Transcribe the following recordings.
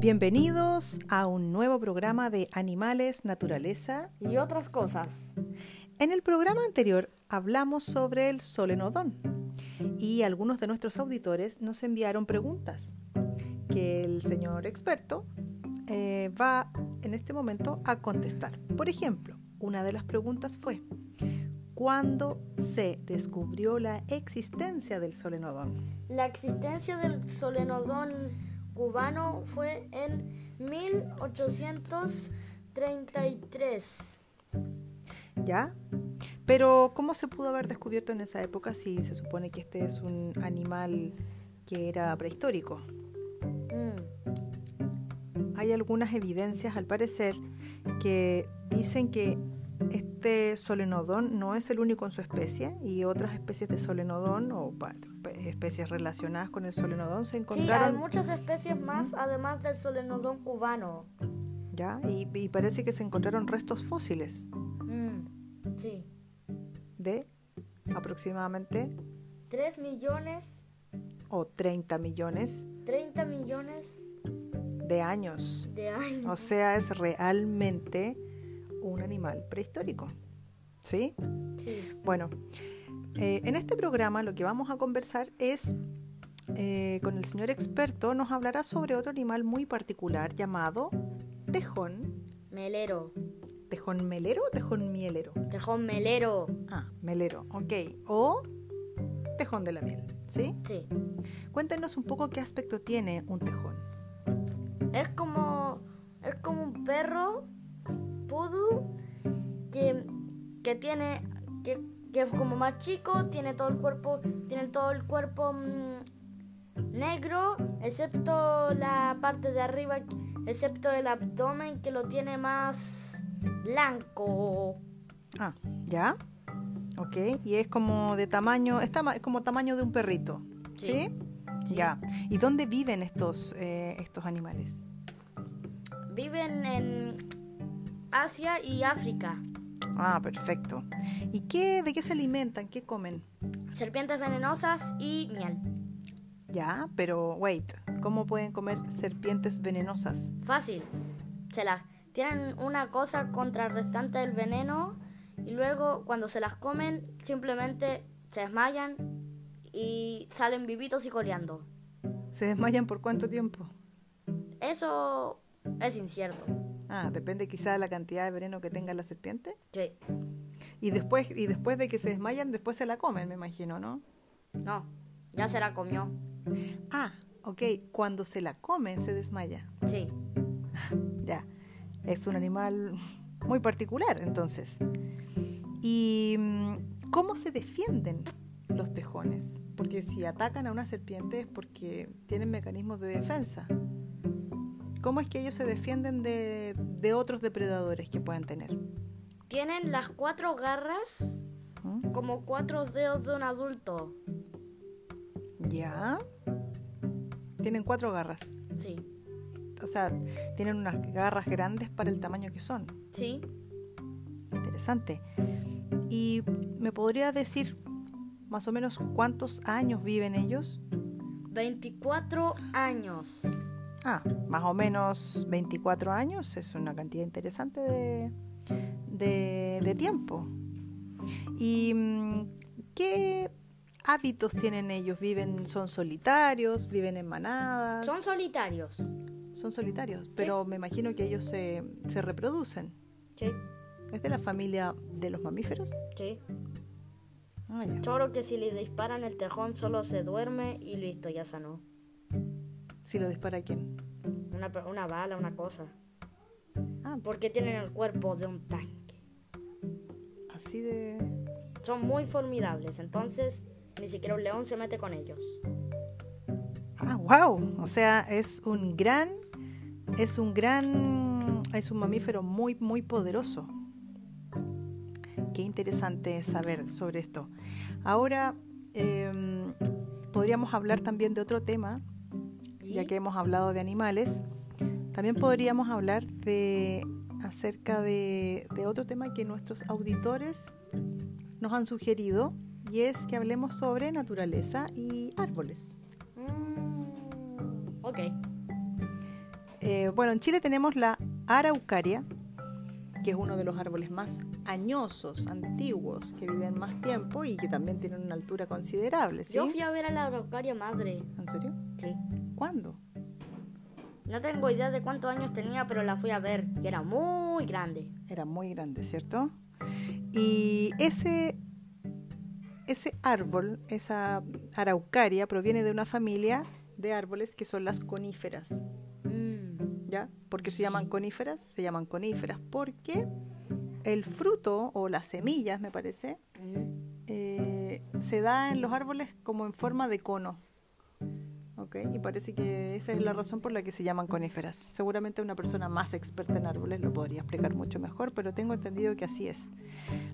Bienvenidos a un nuevo programa de Animales, Naturaleza y otras cosas. En el programa anterior hablamos sobre el solenodón y algunos de nuestros auditores nos enviaron preguntas que el señor experto eh, va en este momento a contestar. Por ejemplo, una de las preguntas fue, ¿cuándo se descubrió la existencia del solenodón? La existencia del solenodón cubano fue en 1833. ¿Ya? Pero ¿cómo se pudo haber descubierto en esa época si se supone que este es un animal que era prehistórico? Mm. Hay algunas evidencias, al parecer, que dicen que este solenodón no es el único en su especie y otras especies de solenodón o especies relacionadas con el solenodón se encontraron. Sí, hay muchas especies más además del solenodón cubano. Ya, y, parece que se encontraron restos fósiles. Mm, sí. De aproximadamente 3 millones o 30 millones. 30 millones de años. De años. O sea, es realmente un animal prehistórico. ¿Sí? Sí. Bueno, eh, en este programa lo que vamos a conversar es eh, con el señor experto, nos hablará sobre otro animal muy particular llamado tejón. Melero. ¿Tejón melero o tejón mielero? Tejón melero. Ah, melero, ok. O tejón de la miel, ¿sí? Sí. Cuéntenos un poco qué aspecto tiene un tejón. Es como, es como un perro Pudu que, que tiene que, que, es como más chico, tiene todo el cuerpo, tiene todo el cuerpo mm, negro, excepto la parte de arriba, excepto el abdomen que lo tiene más blanco. Ah, ¿ya? Ok, y es como de tamaño, es, como tamaño de un perrito, ¿sí? Ya. ¿Y dónde viven estos, eh, estos animales? Viven en Asia y África. Ah, perfecto. ¿Y qué, de qué se alimentan? ¿Qué comen? Serpientes venenosas y miel. Ya, pero wait, ¿cómo pueden comer serpientes venenosas? Fácil. Se las tienen una cosa contrarrestante del veneno y luego cuando se las comen simplemente se desmayan y salen vivitos y coleando. ¿Se desmayan por cuánto tiempo? Eso es incierto. Ah, depende quizá de la cantidad de veneno que tenga la serpiente. Sí. Y después, y después de que se desmayan, después se la comen, me imagino, ¿no? No, ya se la comió. Ah, ok. Cuando se la comen, se desmaya. Sí. ya. Es un animal muy particular, entonces. ¿Y mm, cómo se defienden los tejones? Porque si atacan a una serpiente es porque tienen mecanismos de defensa. ¿Cómo es que ellos se defienden de, otros depredadores que puedan tener? Tienen las cuatro garras ¿Mm? como cuatro dedos de un adulto. ¿Ya? Tienen cuatro garras. Sí. O sea, tienen unas garras grandes para el tamaño que son. Sí. Interesante. ¿Y me podría decir más o menos cuántos años viven ellos? 24 años. Ah, más o menos 24 años es una cantidad interesante de, de, tiempo. ¿Y mm, qué hábitos tienen ellos? ¿Viven, son solitarios? ¿Viven en manadas? Son solitarios. Son solitarios, pero me imagino que ellos se, se reproducen. Sí. ¿Es de la familia de los mamíferos? Sí. Ah, ya. Solo que si le disparan el tejón solo se duerme y listo, ya sanó. ¿Si lo dispara quién? Una, una bala, una cosa. Ah, porque tienen el cuerpo de un tanque. Así de... Son muy formidables, entonces ni siquiera un león se mete con ellos. Ah, wow. O sea, es un gran, es un gran, es un mamífero muy, muy poderoso. Qué interesante saber sobre esto. Ahora em, podríamos hablar también de otro tema ya que hemos hablado de animales, también podríamos hablar de acerca de, otro tema que nuestros auditores nos han sugerido y es que hablemos sobre naturaleza y árboles. Mm, ok. Eh, bueno, en Chile tenemos la araucaria, que es uno de los árboles más añosos, antiguos, que viven más tiempo y que también tienen una altura considerable. ¿sí? Yo fui a ver a la araucaria madre. ¿En serio? Sí. No tengo idea de cuántos años tenía, pero la fui a ver, que era muy grande. Era muy grande, ¿cierto? Y ese, ese árbol, esa araucaria, proviene de una familia de árboles que son las coníferas. Mm. ¿Ya? ¿Por qué se llaman coníferas? Se llaman coníferas porque el fruto o las semillas, me parece, Mm. eh, se da en los árboles como en forma de cono. Y parece que esa es la razón por la que se llaman coníferas. Seguramente una persona más experta en árboles lo podría explicar mucho mejor, pero tengo entendido que así es.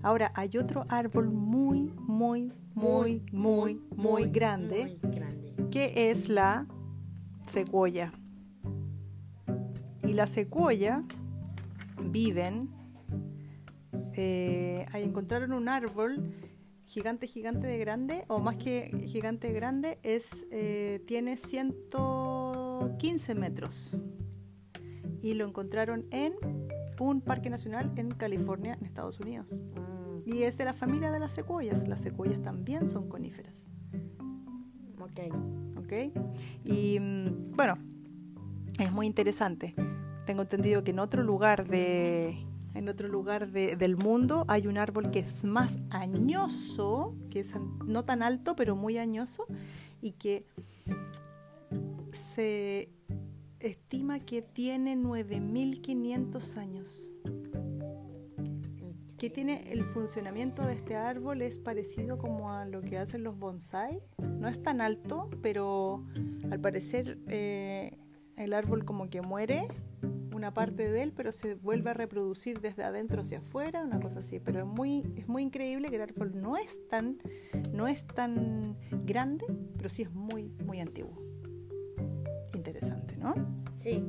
Ahora, hay otro árbol muy, muy, muy, muy, muy grande Muy grande. que es la secuoya. Y la secuoya viven, eh, ahí encontraron un árbol gigante, gigante de grande, o más que gigante de grande, es, eh, tiene 115 metros. Y lo encontraron en un parque nacional en California, en Estados Unidos. Mm. Y es de la familia de las secuoyas. Las secuoyas también son coníferas. Ok. ¿ok? Y mm, bueno, es muy interesante. Tengo entendido que en otro lugar de en otro lugar de- del mundo hay un árbol que es más añoso, que es no tan alto, pero muy añoso, y que se estima que tiene 9.500 años. Que tiene el funcionamiento de este árbol es parecido como a lo que hacen los bonsai. No es tan alto, pero al parecer eh, el árbol como que muere una parte de él, pero se vuelve a reproducir desde adentro hacia afuera, una cosa así. Pero es muy, es muy increíble que el árbol no es tan, no es tan grande, pero sí es muy, muy antiguo. Interesante, ¿no? Sí.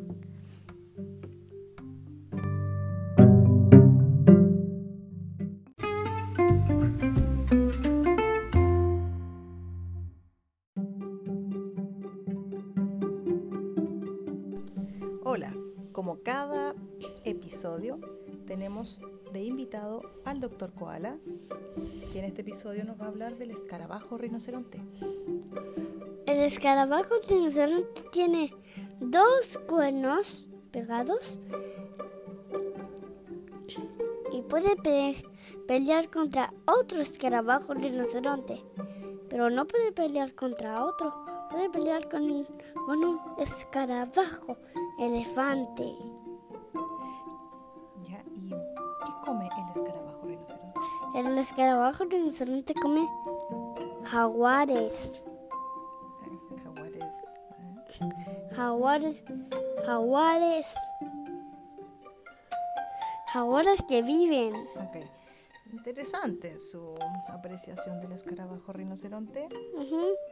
De invitado al doctor Koala, que en este episodio nos va a hablar del escarabajo rinoceronte. El escarabajo rinoceronte tiene dos cuernos pegados y puede pe- pelear contra otro escarabajo rinoceronte, pero no puede pelear contra otro, puede pelear con un escarabajo elefante. El escarabajo rinoceronte come jaguares, Jaguares. eh. jaguares, jaguares, jaguares que viven. Ok. Interesante su apreciación del escarabajo rinoceronte.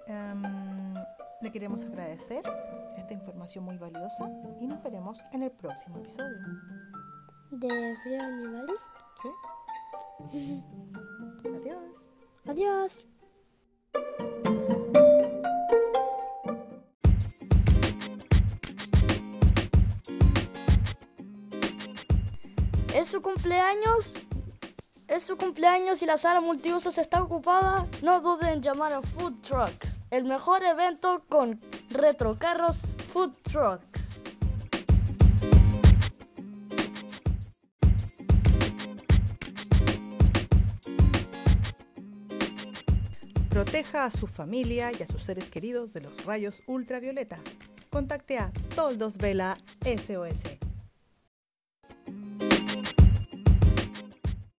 Em, le queremos agradecer esta información muy valiosa y nos veremos en el próximo episodio. de frío animales. ¿Sí? Adiós. Adiós. ¿Es su cumpleaños? Es su cumpleaños y la sala multiusos está ocupada. No duden en llamar a Food Trucks, el mejor evento con retrocarros Food Trucks. Proteja a su familia y a sus seres queridos de los rayos ultravioleta. Contacte a Toldos Vela SOS